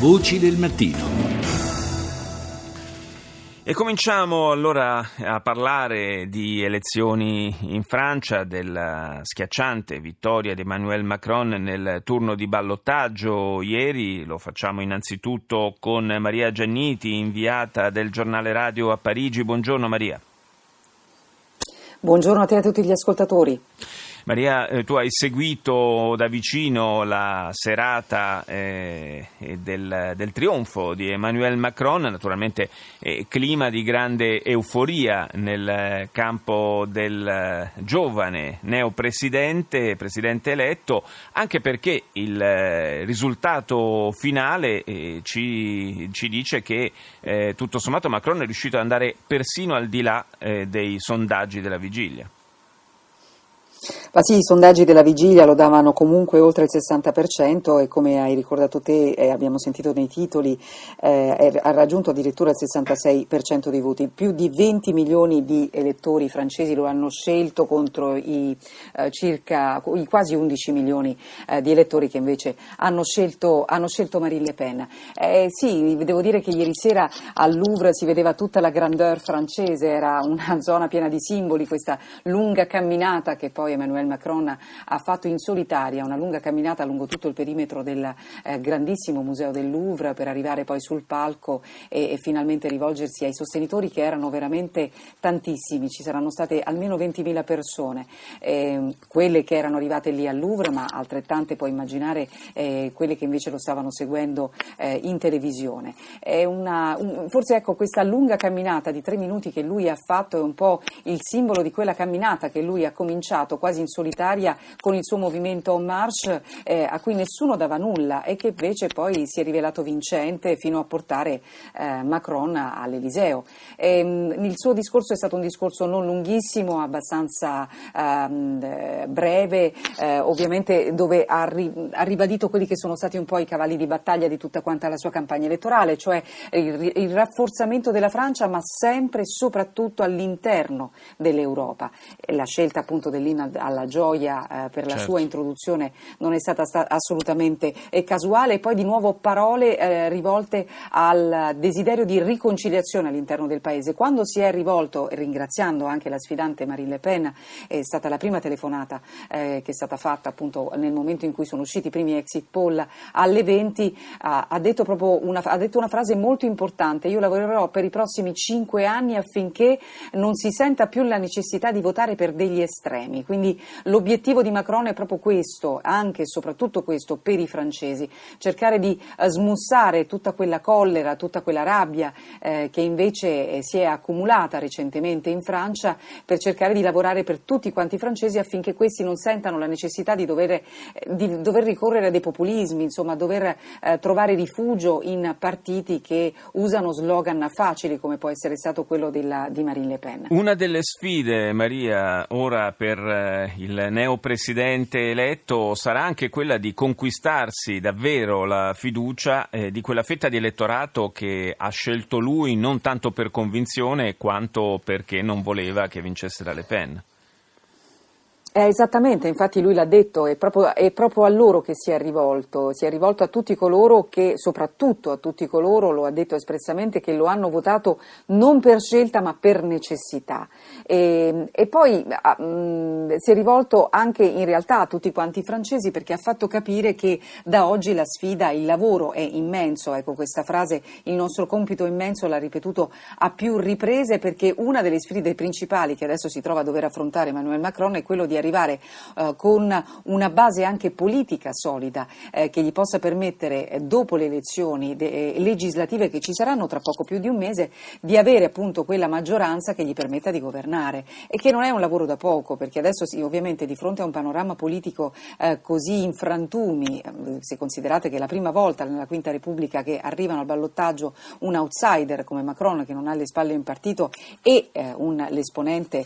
Voci del mattino. E cominciamo allora a parlare di elezioni in Francia, della schiacciante vittoria di Emmanuel Macron nel turno di ballottaggio ieri. Lo facciamo innanzitutto con Maria Gianniti, inviata del giornale radio a Parigi. Buongiorno Maria. Buongiorno a te e a tutti gli ascoltatori. Maria, eh, tu hai seguito da vicino la serata eh, del, del, trionfo di Emmanuel Macron, naturalmente eh, clima di grande euforia nel campo del giovane neopresidente, presidente eletto, anche perché il eh, risultato finale eh, ci, ci, dice che eh, tutto sommato Macron è riuscito ad andare persino al di là dei sondaggi della vigilia. Ma sì, i sondaggi della vigilia lo davano comunque oltre il 60% e come hai ricordato te e abbiamo sentito nei titoli eh, ha raggiunto addirittura il 66% dei voti. Più di 20 milioni di elettori francesi lo hanno scelto contro i, eh, circa, i quasi 11 milioni eh, di elettori che invece hanno scelto, hanno scelto Marine Le Pen. Eh, sì, devo dire che ieri sera al Louvre si vedeva tutta la grandeur francese, era una zona piena di simboli, questa lunga camminata che poi Emmanuel Macron ha fatto in solitaria una lunga camminata lungo tutto il perimetro del eh, grandissimo museo del Louvre per arrivare poi sul palco e, e, finalmente rivolgersi ai sostenitori che erano veramente tantissimi, ci saranno state almeno 20.000 persone, eh, quelle che erano arrivate lì al Louvre ma altrettante puoi immaginare eh, quelle che invece lo stavano seguendo eh, in televisione. Una, un, forse ecco questa lunga camminata di tre minuti che lui ha fatto è un po' il simbolo di quella camminata che lui ha cominciato quasi in solitaria con il suo movimento En Marche eh, a cui nessuno dava nulla e che invece poi si è rivelato vincente fino a portare eh, Macron all'Eliseo. E, ehm, il suo discorso è stato un discorso non lunghissimo, abbastanza ehm, eh, breve, ovviamente dove ha, ri- ha, ribadito quelli che sono stati un po' i cavalli di battaglia di tutta quanta la sua campagna elettorale, cioè il, il rafforzamento della Francia ma sempre e soprattutto all'interno dell'Europa. La scelta appunto dell'Inna alla gioia eh, per la certo. sua introduzione non è stata sta- assolutamente eh, casuale e poi di nuovo parole eh, rivolte al desiderio di riconciliazione all'interno del paese. Quando si è rivolto, ringraziando anche la sfidante Marine Le Pen, è stata la prima telefonata eh, che è stata fatta appunto nel momento in cui sono usciti i primi exit poll alle 20, ha detto proprio una, ha detto una frase molto importante, io lavorerò per i prossimi cinque anni affinché non si senta più la necessità di votare per degli estremi, quindi l'obiettivo di Macron è proprio questo, anche e soprattutto questo per i francesi, cercare di eh, smussare tutta quella collera, tutta quella rabbia eh, che invece eh, si è accumulata recentemente in Francia per cercare di lavorare per tutti quanti i francesi affinché questi non sentano la necessità di dover, eh, di dover ricorrere a dei populismi, insomma dover eh, trovare rifugio in partiti che usano slogan facili come può essere stato quello della, di Marine Le Pen. Una delle sfide, Maria, ora per il neopresidente eletto sarà anche quella di conquistarsi davvero la fiducia eh, di quella fetta di elettorato che ha scelto lui non tanto per convinzione quanto perché non voleva che vincesse la Le Pen. Eh, esattamente, infatti lui l'ha detto, è proprio, è proprio, a loro che si è rivolto, si è rivolto a tutti coloro che, soprattutto a tutti coloro, lo ha detto espressamente, che lo hanno votato non per scelta ma per necessità. E, e poi mh, mm, si è rivolto anche in realtà a tutti quanti i francesi perché ha fatto capire che da oggi la sfida, il lavoro è immenso, ecco questa frase, il nostro compito immenso l'ha ripetuto a più riprese perché una delle sfide principali che adesso si trova a dover affrontare Emmanuel Macron è quello di arrivare eh, con una base anche politica solida eh, che gli possa permettere, eh, dopo le elezioni de- eh, legislative che ci saranno tra poco più di un mese, di avere appunto quella maggioranza che gli permetta di governare. E che non è un lavoro da poco perché adesso sì, ovviamente di fronte a un panorama politico eh, così in frantumi, eh, se considerate che è la prima volta nella Quinta Repubblica che arrivano al ballottaggio un outsider come Macron che non ha alle spalle un partito e un, l'esponente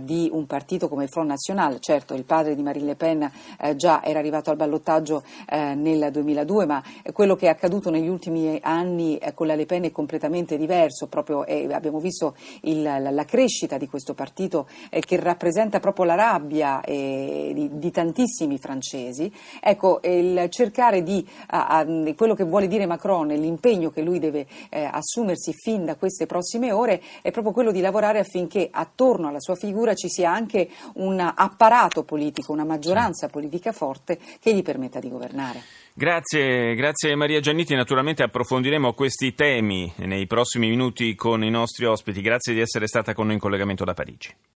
di un partito come il Front National certo il padre di Marine Le Pen eh, già era arrivato al ballottaggio eh, nel 2002, ma quello che è accaduto negli ultimi anni eh, con la Le Pen è completamente diverso, proprio, abbiamo visto il, la, la, crescita di questo partito eh, che rappresenta proprio la rabbia di, di, tantissimi francesi. Ecco, il cercare di, a, a, quello che vuole dire Macron, l'impegno che lui deve eh, assumersi fin da queste prossime ore è proprio quello di lavorare affinché attorno alla sua figura ci sia anche un apparato politico, una maggioranza politica forte che gli permetta di governare. Grazie, grazie Maria Gianniti. Naturalmente approfondiremo questi temi nei prossimi minuti con i nostri ospiti. Grazie di essere stata con noi in collegamento da Parigi.